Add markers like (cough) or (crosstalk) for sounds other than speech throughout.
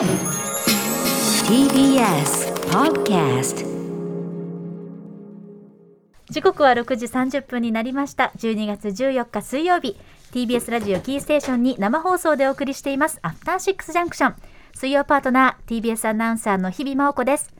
TBS Podcast 時刻は6時30分になりました。12月14日水曜日。TBS ラジオキーステーションに生放送でお送りしています。アフターシックスジャンクション。水曜パートナー TBS アナウンサーの日々真央子です。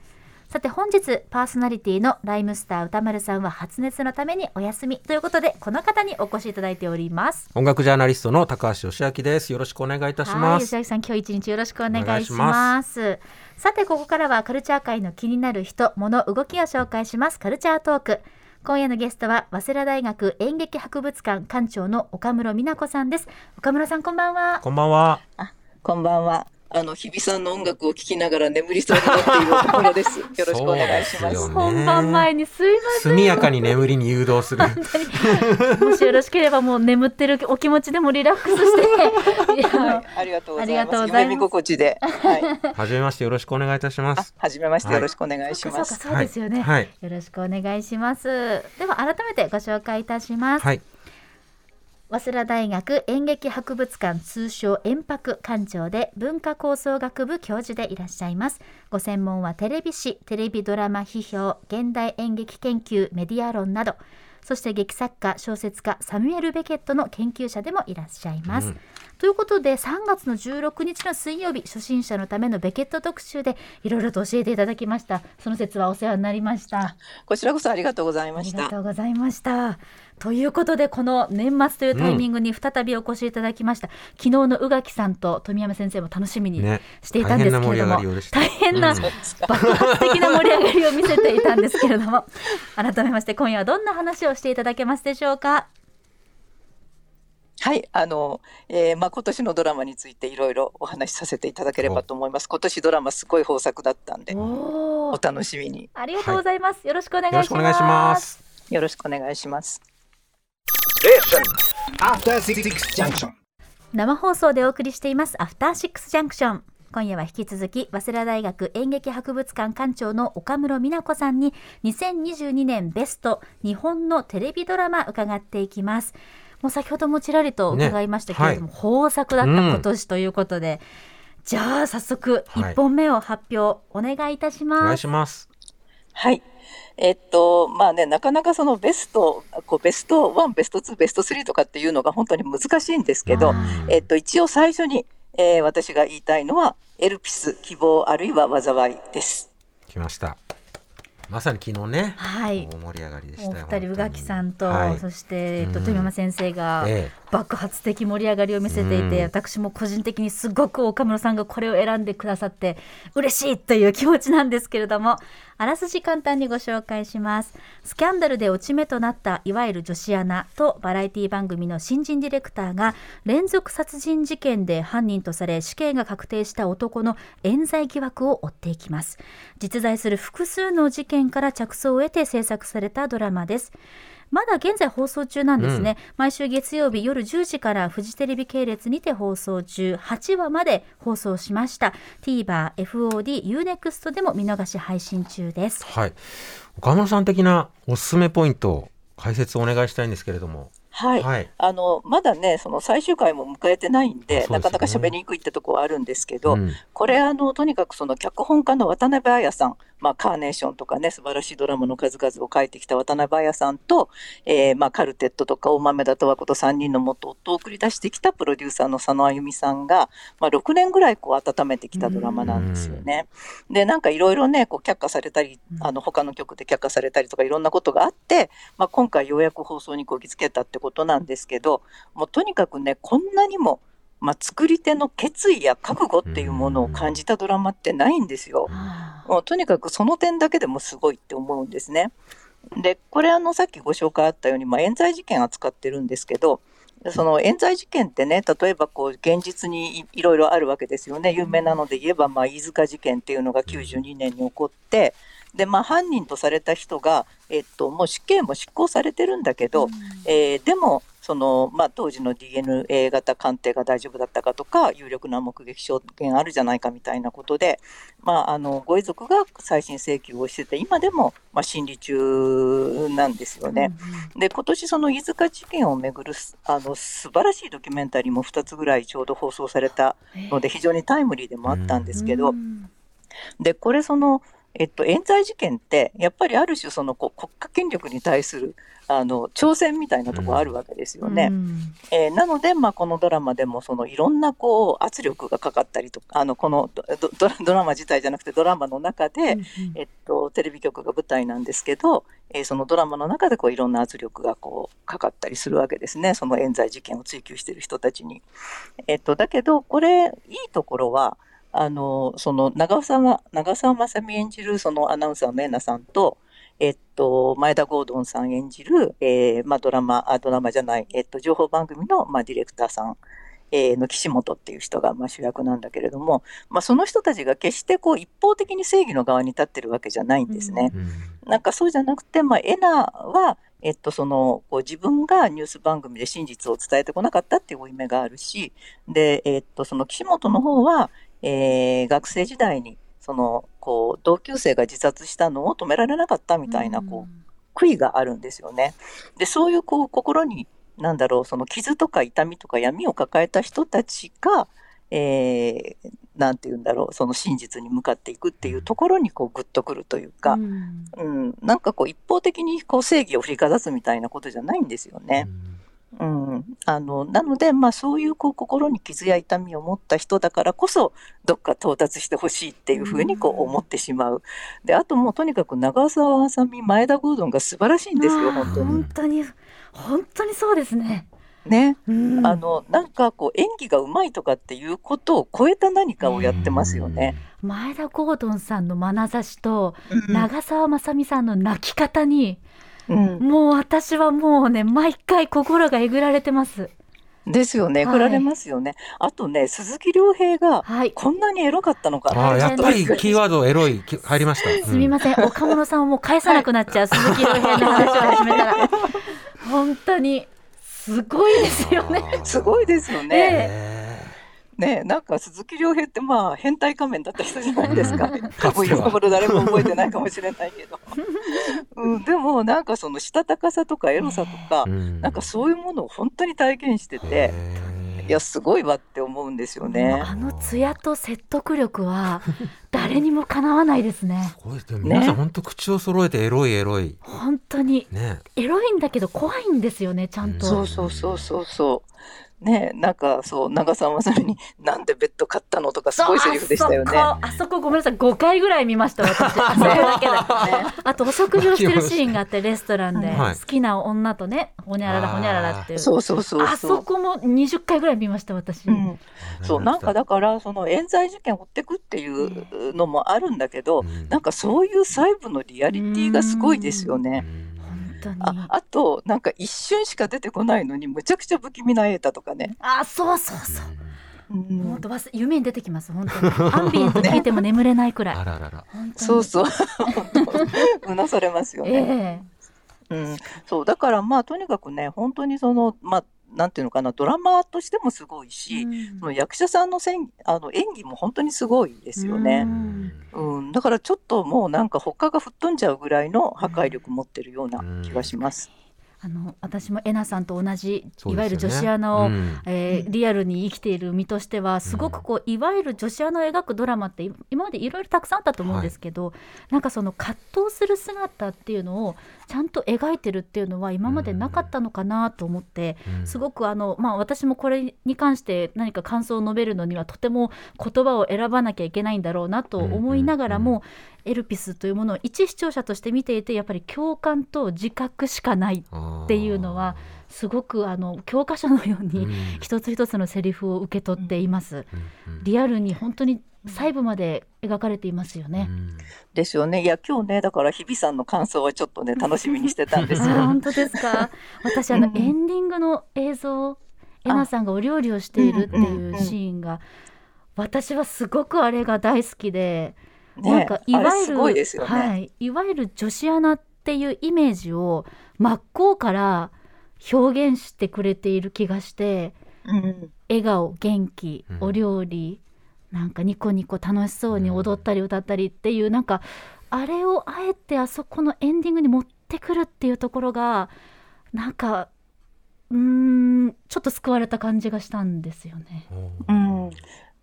さて本日パーソナリティのライムスター歌丸さんは発熱のためにお休みということでこの方にお越しいただいております音楽ジャーナリストの高橋義明です。よろしくお願いいたします。はい吉明さん今日一日よろしくお願いしますさてここからはカルチャー界の気になる人物動きを紹介しますカルチャートーク今夜のゲストは早稲田大学演劇博物館館長の岡室美奈子さんです岡室さんこんばんはこんばんは。こんばんは。あの、日比さんの音楽を聴きながら眠りそうになっている岡村です。(laughs) よろしくお願いします。す本番前にすいません速やかに眠りに誘導する。もしよろしければもう眠ってるお気持ちでもリラックスしていやはい、ありがとうございます。ありがとうございます夢見心地で。はい。めましてよろしくお願いいたしまあす。、はじめまして、よろしくお願いしそうかます。そうですよね、はいよろしくお願いしますでは改めてご紹介いたします、はい。早稲田大学演劇博物館通称演博館長で文化構想学部教授でいらっしゃいます。ご専門はテレビ史テレビドラマ批評現代演劇研究メディア論など。そして劇作家小説家サミュエル・ベケットの研究者でもいらっしゃいます、うん。ということで3月の16日の水曜日初心者のためのベケット特集でいろいろと教えていただきました。その説はお世話になりました。こちらこそありがとうございまありがした。とうございました。ということでこの年末というタイミングに再びお越しいただきました、昨日の宇垣さんと富山先生も楽しみにね。していたんですけれども、大変な盛り上がりようでした。大変なうん。爆発的な盛り上がりを見せていたんですけれども改めまして今夜はどんな話をしていただけますでしょうか？はい、あの、えー、まあ、今年のドラマについていろいろお話しさせていただければと思います。今年ドラマすごい豊作だったんで、お楽しみに。ありがとうございます、よろしくお願いします。よろしくお願いします。よろしくお願いします。After Six Junction. 生放送でお送りしています。アフターシックスジャンクション今夜は引き続き早稲田大学演劇博物館館長の岡室美奈子さんに2022年ベスト日本のテレビドラマ伺っていきます。もう先ほどもちらりと伺いましたけれども、豊作だった今年ということで、じゃあ早速はい。1本目を発表お願いいたしお願います、します。はい。えっと、まあね、なかなかそのベスト、こうベスト1、ベスト2、ベスト3とかっていうのが本当に難しいんですけど、えっと、一応最初に、えー私が言いたいのは、エルピス、希望あるいは災いです。来ました。まさに昨日ね。はい大盛り上がりでしおたよ。二人宇垣さんと、はいそして、えっと、うん富山先生が、え爆発的盛り上がりを見せていて、うん私も個人的にすごく岡村さんがこれを選んでくださって嬉しいという気持ちなんですけれどもあらすじ簡単にご紹介します。スキャンダルで落ち目となったいわゆる女子アナとバラエティ番組の新人ディレクターが連続殺人事件で犯人とされ死刑が確定した男の冤罪疑惑を追っていきます。実在する複数の事件から着想を得て制作されたドラマです。まだ現在放送中なんですね、毎週月曜日夜10時からフジテレビ系列にて放送中。8話まで放送しました。TVer、FOD、UNEXT でも見逃し配信中です。はい。岡村さん的なおすすめポイントを解説お願いしたいんですけれども。はい。はい。あの、まだね、その最終回も迎えてないんで、ね。なかなか喋りにくいってとこはあるんですけど、うん。これあの、とにかくその脚本家の渡辺彩さん、まあ、カーネーションとかね、素晴らしいドラマの数々を書いてきた渡辺彩さんと、えーまあ、カルテットとか大豆田十和子と3人の元夫を送り出してきたプロデューサーの佐野あゆみさんが、まあ、6年ぐらいこう温めてきたドラマなんですよね。で、なんかいろいろね、こう却下されたり、あの、他の局で却下されたりとかいろんなことがあって、まあ、今回ようやく放送にこぎつけたってことなんですけど、もうとにかくね、こんなにも、まあ、作り手の決意や覚悟っていうものを感じたドラマってないんですよ。もうとにかくその点だけでもすごいって思うんですね。で、これあの、さっきご紹介あったように、まあ、冤罪事件扱ってるんですけど、その冤罪事件ってね、例えばこう、現実にいいろいろあるわけですよね。有名なので言えば、まあ、飯塚事件っていうのが92年に起こって、で、まあ、犯人とされた人が、えっと、もう死刑も執行されてるんだけど、えーでも、そのまあ、当時の DNA 型鑑定が大丈夫だったかとか有力な目撃証言あるじゃないかみたいなことで、まあ、あのご遺族が再審請求をしてて今でも、まあ、審理中なんですよね。で今年その飯塚事件をめぐるあの素晴らしいドキュメンタリーも2つぐらいちょうど放送されたので非常にタイムリーでもあったんですけど、うん。でこれその、えっと、冤罪事件ってやっぱりある種そのこう国家権力に対するあの挑戦みたいなところあるわけですよね。うんえーなので、まあ、このドラマでもそのいろんなこう圧力がかかったりとかあのこのドラマ自体じゃなくてドラマの中で、えっと、テレビ局が舞台なんですけど、えーそのドラマの中でこういろんな圧力がこうかかったりするわけですねその冤罪事件を追及している人たちに。えっと、だけどこれいいところはあのその長澤長澤まさみ演じるそのアナウンサーのエナさんと、えっと、前田ゴードンさん演じる、えーまあ、ドラマあドラマじゃない、えっと、情報番組の、まあ、ディレクターさんえーの岸本っていう人がまあ主役なんだけれども、まあ、その人たちが決してこう一方的に正義の側に立ってるわけじゃないんですね。うんなんかそうじゃなくて、まあ、エナは、えっと、そのこう自分がニュース番組で真実を伝えてこなかったっていう負い目があるしで、えっと、その岸本の方は、えー学生時代にそのこう同級生が自殺したのを止められなかったみたいなこう悔いがあるんですよね。でそういうこう心になんだろうその傷とか痛みとか闇を抱えた人たちが、えーなんて言うんだろうその真実に向かっていくっていうところにこうグッとくるというか、うん。うん、なんかこう一方的にこう正義を振りかざすみたいなことじゃないんですよね。うん、あのなので、まあ、そういうこう心に傷や痛みを持った人だからこそどっか到達してほしいっていうふうにこう思ってしまう。であともうとにかく長澤まさみ前田ゴードンが素晴らしいんですよ本当に。本当に本当にそうですね。ね、うんあのなんかこう演技がうまいとかっていうことを超えた何かをやってますよね。前田ゴードンさんの眼差しとうん長澤まさみさんの泣き方に、うんもう私はもうね毎回心がえぐられてます。ですよね、はい振られますよね。あとね、鈴木亮平がはい。こんなにエロかったのかああ、やっぱりキーワードエロいき入りました。すみません、(laughs) 岡本さんをもう返さなくなっちゃう、鈴木亮平の話を始めたら。(laughs) 本当にすごいですよね。ねすごいですよね。えねなんか鈴木亮平ってまあ変態仮面だった人じゃないですか。(laughs) もう今頃誰も覚えてないかもしれないけど。(laughs) うん、でもなんかそのしたたかさとかエロさとか、なんかそういうものを本当に体現してて、いやすごいわって思うんですよね。あの艶と説得力は誰にもかなわないですね。すごいですね。皆さん本当口を揃えてエロいエロい。本当にね。エロいんだけど怖いんですよね、ちゃんと。そうそうそうそうそう。ねなんかそう長澤まさみになんでベッド買ったのとかすごいセリフでしたよね。あそこあそこごめんなさい5回ぐらい見ました私。あ (laughs) そこだけで、あとお食事をしてるシーンがあってレストランで、はい。好きな女とねほにゃららほにゃららっていう。そうそうそうあそう。そこも20回ぐらい見ました私、うん、そうなんかだからその冤罪事件を追ってくっていうのもあるんだけど、うん。なんかそういう細部のリアリティがすごいですよね。本当に。ああとなんか一瞬しか出てこないのにむちゃくちゃ不気味な瑛太とかね。あそうそうそう。うん。本当忘れ夢に出てきます本当に。アンビエント聞いても眠れないくらい、あららら。そうそう。(laughs) うなされますよね。え。うん、そうだからまあとにかくね本当にそのまあなんていうのかなドラマとしてもすごいえし、うんその役者さんのせんあの演技も本当にすごいですよね。うん、だからちょっともうなんか他が吹っ飛んじゃうぐらいの破壊力持ってるような気がします。あの私もえなさんと同じ、そういわゆる女子アナを、うん。えーリアルに生きている身としてはすごくこう、いわゆる女子アナを描くドラマってい今までいろいろたくさんあったと思うんですけど、なんかその葛藤する姿っていうのをちゃんと描いてるっていうのは今までなかったのかなと思って、うん。すごくあの、まあ、私もこれに関して何か感想を述べるのにはとても言葉を選ばなきゃいけないんだろうなと思いながらも、エルピスというものを一視聴者として見ていてやっぱり共感と自覚しかないっていうのはすごくあの教科書のようにうん一つ一つのセリフを受け取っています。リアルに本当に細部まで描かれていますよね。うんですよね。いや今日ねだから日比さんの感想はちょっとね (laughs) 楽しみにしてたんですあよ。本当ですか？私あのうんエンディングの映像、えなさんがお料理をしているっていうシーンが、私はすごくあれが大好きで、なんねかいわゆるごいね。はい、いわゆる女子アナっていうイメージを真っ向から表現してくれている気がしてうん。笑顔元気うん。お料理、なんかニコニコ楽しそうに踊ったり歌ったりっていうなんかあれをあえてあそこのエンディングに持ってくるっていうところがなんかうーんちょっと救われた感じがしたんですよね。うん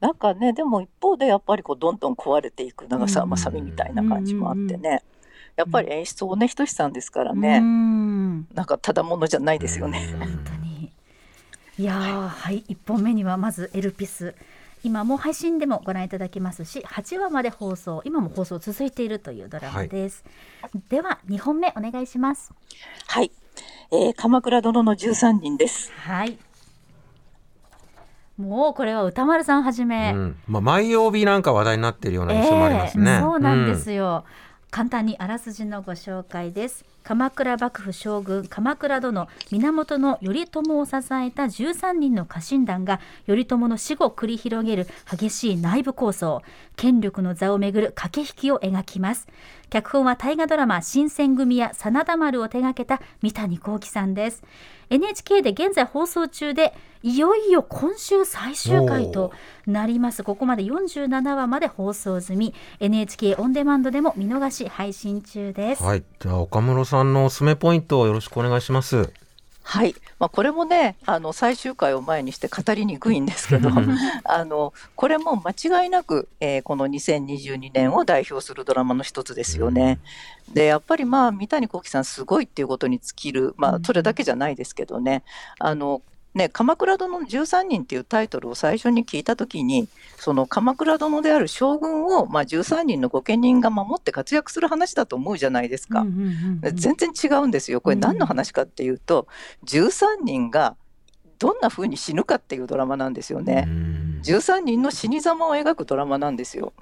なんかねでも一方でやっぱりこうどんどん壊れていく長澤まさみみたいな感じもあってね、やっぱり演出をねひとしさんですからうね、ん。なんかただものじゃないですよね。うん。本当に。(laughs) いやーはい。1本目にはまずエルピス。今も配信でもご覧いただけますし8話まで放送今も放送続いているというドラマです、では2本目お願いします。はい、えー鎌倉殿の13人です。はいもうこれは歌丸さんはじめ、うん。まあ、毎曜日なんか話題になってるような印象もありますね。ええそうなんですよ、簡単にあらすじのご紹介です。鎌倉幕府将軍鎌倉殿源頼朝を支えた13人の家臣団が頼朝の死後繰り広げる激しい内部抗争。権力の座をめぐる駆け引きを描きます脚本は大河ドラマ新選組や真田丸を手掛けた三谷幸喜さんです。NHK で現在放送中でいよいよ今週最終回となります。ここまで47話まで放送済み NHK オンデマンドでも見逃し配信中です、はい、じゃあ岡室さんのおすすめポイントをよろしくお願いします。はい、まあ、これもねあの最終回を前にして語りにくいんですけど (laughs) あのこれも間違いなく、えーこの2022年を代表するドラマの一つですよね。でやっぱりまあ三谷幸喜さんすごいっていうことに尽きる、まあ、それだけじゃないですけどね。あのね、鎌倉殿の13人っていうタイトルを最初に聞いた時にその鎌倉殿である将軍を、まあ、13人の御家人が守って活躍する話だと思うじゃないですか。うんうんうんうん全然違うんですよ。これ何の話かっていうと、13人がどんな風に死ぬかっていうドラマなんですよね。うん13人の死に様を描くドラマなんですよ。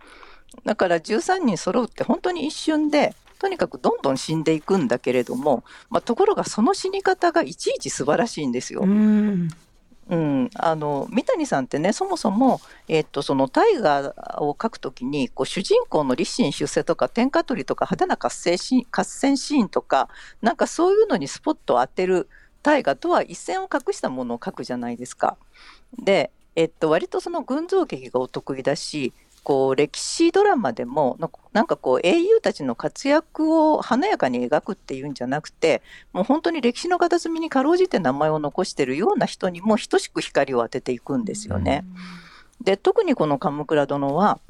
だから13人揃うって本当に一瞬で、とにかくどんどん死んでいくんだけれども、まあ、ところがその死に方がいちいち素晴らしいんですよ。うんうん、あの三谷さんってねそもそも、えっとその大河を書くときにこう主人公の立身出世とか天下取りとか派手な合戦シーン合戦シーンとかなんかそういうのにスポットを当てる大河とは一線を画したものを書くじゃないですか。で、えっと、割とその群像劇がお得意だしこう歴史ドラマでもなんかこう英雄たちの活躍を華やかに描くっていうんじゃなくてもう本当に歴史の片隅にかろうじて名前を残しているような人にも等しく光を当てていくんですよね。で特にこの鎌倉殿は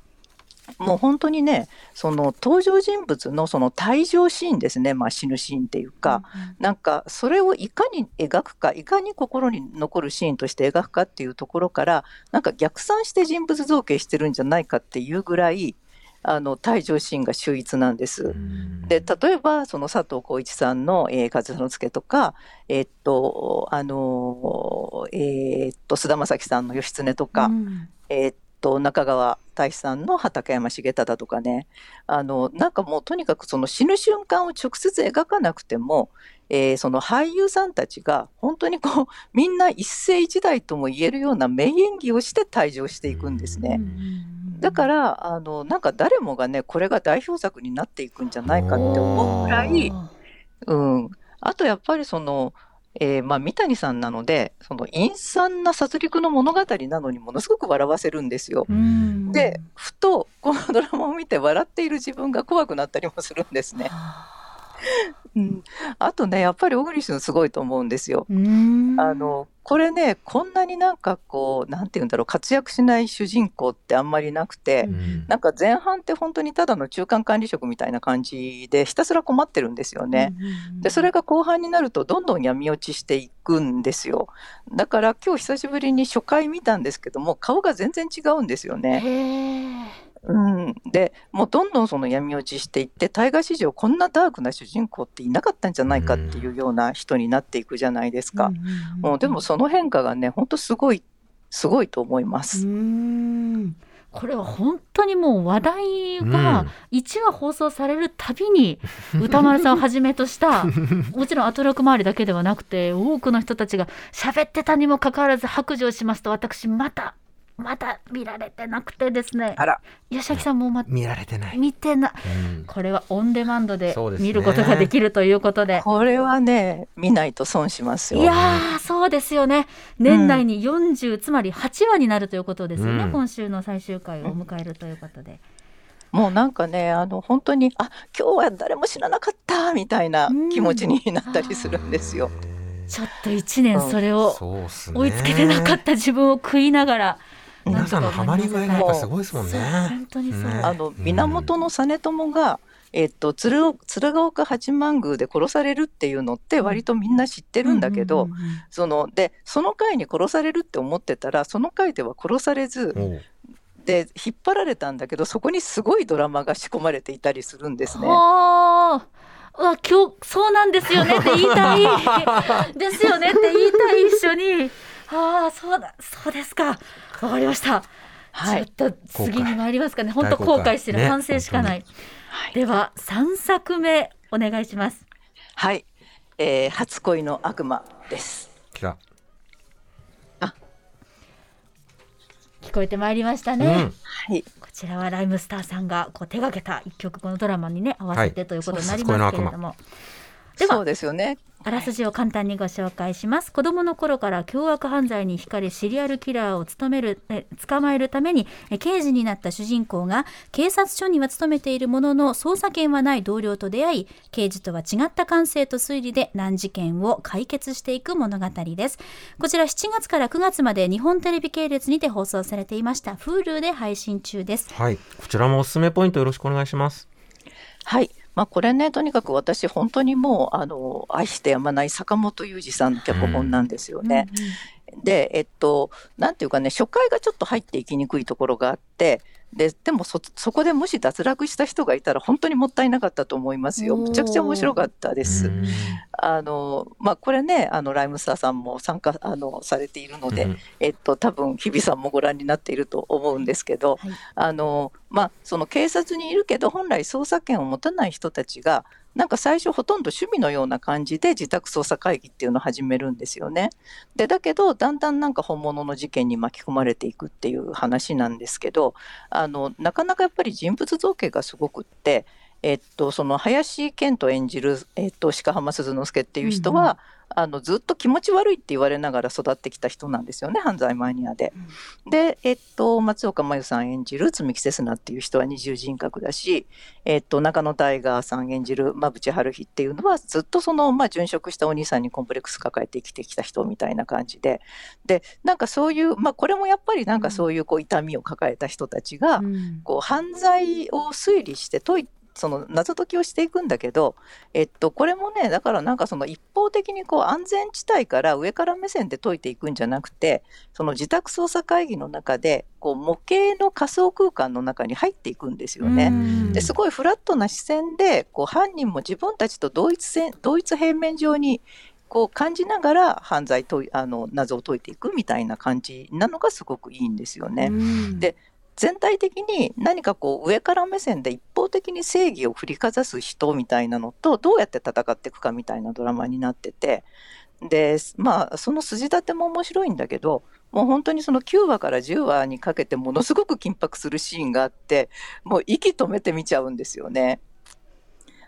もう本当にねその登場人物のその退場シーンですね、まあ、死ぬシーンっていうか、なんかそれをいかに描くかいかに心に残るシーンとして描くかっていうところからなんか逆算して人物造形してるんじゃないかっていうぐらいあの退場シーンが秀逸なんです。で例えばその佐藤浩市さんの「えー、風之助」とか、えーっとあのーえーっと菅田将暉さんの「義経」とか、うん。えーっと中川大志さんの畠山重忠とかね。あのなんかもうとにかくその死ぬ瞬間を直接描かなくても、えーその俳優さんたちが本当にこうみんな一世一代とも言えるような名演技をして退場していくんですね。だからあのなんか誰もがねこれが代表作になっていくんじゃないかって思うくらい、うん、あとやっぱりその、えーまあ、三谷さんなのでその陰惨な殺戮の物語なのにものすごく笑わせるんですよ。うんでふとこのドラマを見て笑っている自分が怖くなったりもするんですね。うん、あとねやっぱり小栗旬すごいと思うんですよ。うんあのこれねこんなになんかこうなんて言うんだろう活躍しない主人公ってあんまりなくて、うんなんか前半って本当にただの中間管理職みたいな感じでひたすら困ってるんですよね。でそれが後半になるとどんどん闇落ちしていくんですよだから今日久しぶりに初回見たんですけども顔が全然違うんですよね。うん、でもうどんどんその闇落ちしていって大河史上こんなダークな主人公っていなかったんじゃないかっていうような人になっていくじゃないですか。もうでもその変化がね本当すごいすごいと思いまうす。ん。これは本当にもう話題がうん。1話放送されるたびに歌丸さんをはじめとした (laughs) もちろんアトロク周りだけではなくて多くの人たちが喋ってたにもかかわらず白状しますと私またまだ見られてなくてですね。あら、吉崎さんもま見られてない。見てなうん。これはオンデマンドで見ることができるということで。これはね、見ないと損しますよ。いやーそうですよね。年内に40、つまり8話になるということですよね、うん。今週の最終回を迎えるということで、もうなんかね、あの本当に、あ、今日は誰も知らなかったみたいな気持ちになったりするんですよ。ちょっと1年それを。追いつけてなかった自分を食いながら、皆さんのハマり具合がやっぱすごいですもんね。本当にそう、ねあの源の実朝が、えっと、鶴鶴岡八幡宮で殺されるっていうのって割とみんな知ってるんだけど、うんうんうんうん。そのでその回に殺されるって思ってたらその回では殺されずで引っ張られたんだけどそこにすごいドラマが仕込まれていたりするんですね。わ今日そうなんですよねって言いたい。(laughs) ですよねって言いたい一緒に。ああそうだそうですかわかりました、はい。ちょっと次に参りますかね。本当大公開。後悔してる、ね。反省しかない、はいでは三作目お願いします。はい、えー初恋の悪魔です。来た。聞こえてまいりましたね、うん。はい、こちらはライムスターさんがこう手掛けた一曲このドラマにね合わせてということになりますけれども、ではそうですよね。あらすじを簡単にご紹介します子供の頃から凶悪犯罪に惹かれシリアルキラーを務めるえ捕まえるためにえ刑事になった主人公が警察署には勤めているものの捜査権はない同僚と出会い刑事とは違った感性と推理で難事件を解決していく物語ですこちら7月から9月まで日本テレビ系列にて放送されていました Hulu で配信中ですはい。こちらもおすすめポイントよろしくお願いします。はい。まあ、これね、とにかく私、本当にもう、あの、愛してやまない坂本雄二さんの脚本なんですよね。で、えっと、なんていうかね、初回がちょっと入っていきにくいところがあって、で、でもそ、そこでもし脱落した人がいたら、本当にもったいなかったと思いますよ。むちゃくちゃ面白かったです。うんあの、まあ、これね、あの、ライムスターさんも参加、あの、されているので、うんえっと、多分日比さんもご覧になっていると思うんですけど、はいあのまあ、その警察にいるけど本来捜査権を持たない人たちがなんか最初ほとんど趣味のような感じで自宅捜査会議っていうのを始めるんですよね。でだけどだんだんなんか本物の事件に巻き込まれていくっていう話なんですけどあのなかなかやっぱり人物造形がすごくって。えっと、その林遣都演じる、えっと、鹿浜鈴之助っていう人は、あのずっと気持ち悪いって言われながら育ってきた人なんですよね犯罪マニアで。で、えっと、松岡真優さん演じる積木セスナっていう人は二重人格だし、えっと、中野大河さん演じる馬淵春日っていうのはずっとその、まあ、殉職したお兄さんにコンプレックス抱えて生きてきた人みたいな感じで。でなんかそういう、まあ、これもやっぱりなんかそういうこう痛みを抱えた人たちが、うん。こう犯罪を推理して解いその謎解きをしていくんだけど、えっと、これもねだからなんかその一方的にこう安全地帯から上から目線で解いていくんじゃなくてその自宅捜査会議の中でこう模型の仮想空間の中に入っていくんですよね。うんですごいフラットな視線でこう犯人も自分たちと同一線同一平面上にこう感じながら犯罪とあの謎を解いていくみたいな感じなのがすごくいいんですよね。うんで全体的に何かこう上から目線で一方的に正義を振りかざす人みたいなのとどうやって戦っていくかみたいなドラマになっててでまあその筋立ても面白いんだけどもう本当にその9話から10話にかけてものすごく緊迫するシーンがあってもう息止めてみちゃうんですよね。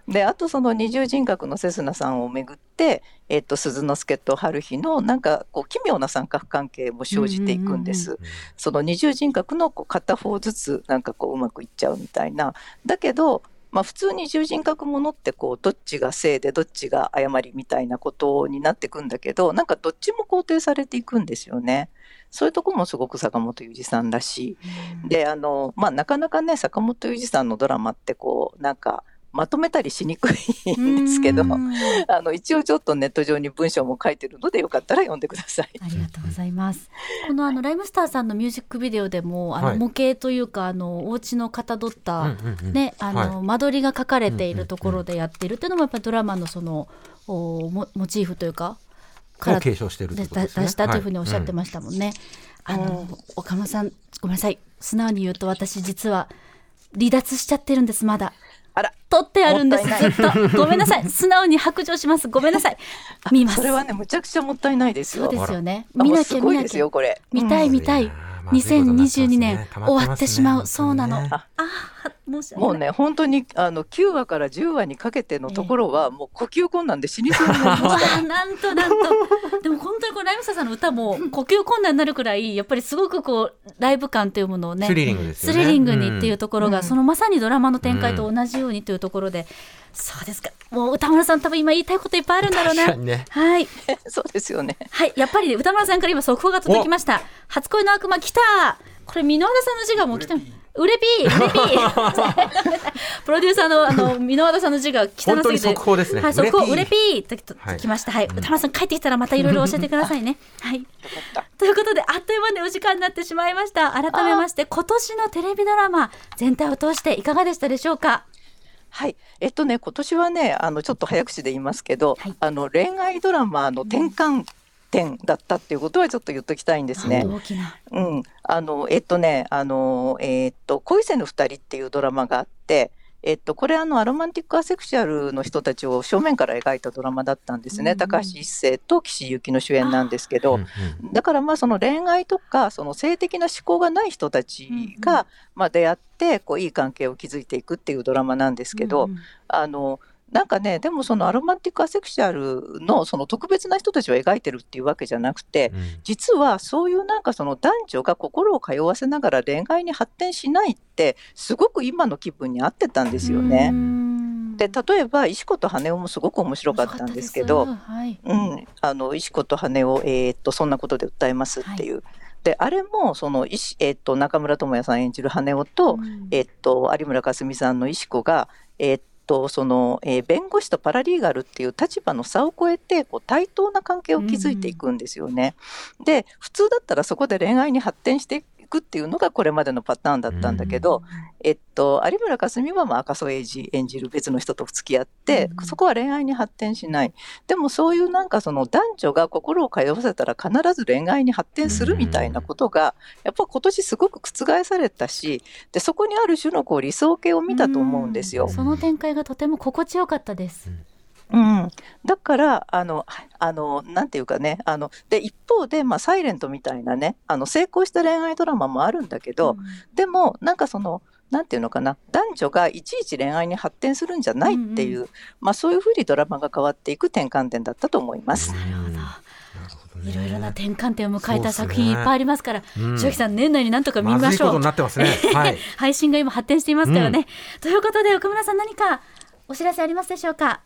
であとその二重人格のセスナさんをめぐって、えっと鈴之助と春日のなんかこう奇妙な三角関係も生じていくんです。その二重人格のこう片方ずつなんかこううまくいっちゃうみたいなだけど、まあ、普通二重人格ものってこうどっちが正でどっちが誤りみたいなことになっていくんだけどなんかどっちも肯定されていくんですよね。そういうとこもすごく坂本雄二さんだし、であの、まあ、なかなかね坂本雄二さんのドラマってこうなんかまとめたりしにくいんですけど。うん (laughs) あの一応ちょっとネット上に文章も書いてるのでよかったら読んでください。ありがとうございます。このあのライムスターさんのミュージックビデオでもあのはい模型というかあのお家のかたどった、うんうんうんねあの、は間取りが書かれているところでやってるっていうのもやっぱりドラマのそのおモモチーフというかを継承してる。出したというふうにおっしゃってまましたもんね。あの岡村さんごめんなさい素直に言うと私実は離脱しちゃってるんですまだ。あら。取ってあるんですずっと。ごめんなさい。(laughs) 素直に白状します。ごめんなさい。見ます。それはねむちゃくちゃもったいないですよ。そうですよね。見なきすごいですゃ見なきゃ。よこれ。見たいうん。見たい。やーまずいことになってますね。2022年終わってしまう。そうなの。あー申し訳ない。もうね、本当にあの9話から10話にかけてのところは、もう呼吸困難で死にそうになりました。(laughs) ーなんとなんと。(laughs) でも本当にこうライムサさんの歌も呼吸困難になるくらいやっぱりすごくこうライブ感というものをねスリリングですよね。スリリングにっていうところが、うんそのまさにドラマの展開と同じようにというところで、そうですか。もう歌丸さん多分今言いたいこといっぱいあるんだろうな。確かにね。はい。(laughs) そうですよね。はい。やっぱり歌丸さんから今速報が届きました。初恋の悪魔来た。これ箕輪田さんの字がもう来てうれぴーうれぴー。(laughs) プロデューサーのあの箕輪田さんの字が汚すぎて。本当に速報ですね。はい、速報。ううれれぴーととはい。来ました。はい、歌丸さん帰ってきたらまたいろいろ教えてくださいね。(laughs) はい。ということであっという間にお時間になってしまいました。改めまして今年のテレビドラマ全体を通していかがでしたでしょうか？はい、えっとね、今年はね、あのちょっと早口で言いますけど、はい。あの恋愛ドラマの転換点だったっていうことはちょっと言っときたいんですね。大きな。うん、あのえっとね、あのえっと恋せぬ二人っていうドラマがあって。えっと、これあのアロマンティックアセクシャルの人たちを正面から描いたドラマだったんですね、うんうん。高橋一生と岸由紀の主演なんですけど、うんうん。だからまあその恋愛とかその性的な思考がない人たちが、まあ出会ってこういい関係を築いていくっていうドラマなんですけど、うんうん。あのなんかねでもそのアロマンティックアセクシャルのその特別な人たちを描いてるっていうわけじゃなくて、うん。実はそういうなんかその男女が心を通わせながら恋愛に発展しないってすごく今の気分に合ってたんですよね。うん。で例えば石子と羽男もすごく面白かったんですけど、面白かったですうん、あの石子と羽を、えーっとそんなことで訴えますっていう。であれもその石、えーっと中村倫也さん演じる羽男と、はいうん。えーっと有村架純さんの石子が、えーっとその、えー弁護士とパラリーガルっていう立場の差を超えてこう対等な関係を築いていくんですよね。で普通だったらそこで恋愛に発展していくっていうのがこれまでのパターンだったんだけど、えっと、有村架純はまあ赤楚衛二演じる別の人と付き合って、うん。そこは恋愛に発展しない。でもそういうなんかその男女が心を通わせたら必ず恋愛に発展するみたいなことが、やっぱ今年すごく覆されたしでそこにある種のこう理想形を見たと思うんですよ。その展開がとても心地よかったです。うん、だからあのあのなんていうかねあので一方で、まあ、サイレントみたいなねあの成功した恋愛ドラマもあるんだけど、でもなんかそのなんていうのかな男女がいちいち恋愛に発展するんじゃないっていう、うんまあ、そういうふうにドラマが変わっていく転換点だったと思います。なるほど。いろいろな転換点を迎えた作品いっぱいありますから、うん千秋さん年内になんとか見ましょうまずいことに。なってますね。はい。(laughs) 配信が今発展していますからね。ということで岡村さん何かお知らせありますでしょうか？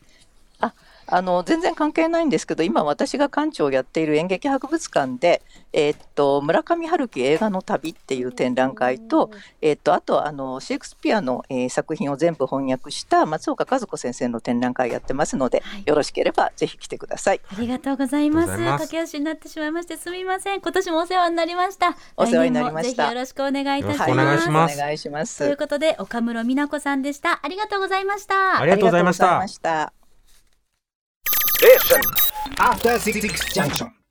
あの全然関係ないんですけど今私が館長をやっている演劇博物館で、えーっと村上春樹映画の旅っていう展覧会と,、えーっとあとあのシェイクスピアの、えー作品を全部翻訳した松岡和子先生の展覧会やってますので、はいよろしければぜひ来てください。ありがとうございます。駆け足になってしまいましてすみません。今年もお世話になりました。お世話になりましたよろしくお願いいたします。よろしくお願いしますお願いします。ということで岡室美奈子さんでした。ありがとうございました。ありがとうございました Listen. After Six Junction.